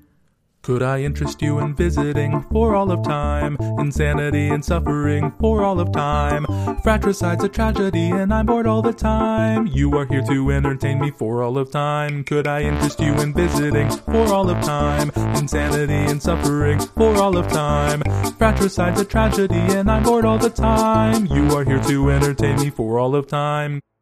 Could I interest you in visiting for all of time? Insanity and suffering for all of time. Fratricide's a tragedy and I'm bored all the time. You are here to entertain me for all of time. Could I interest you in visiting for all of time? Insanity and suffering for all of time. Fratricide's a tragedy and I'm bored all the time. You are here to entertain me for all of time.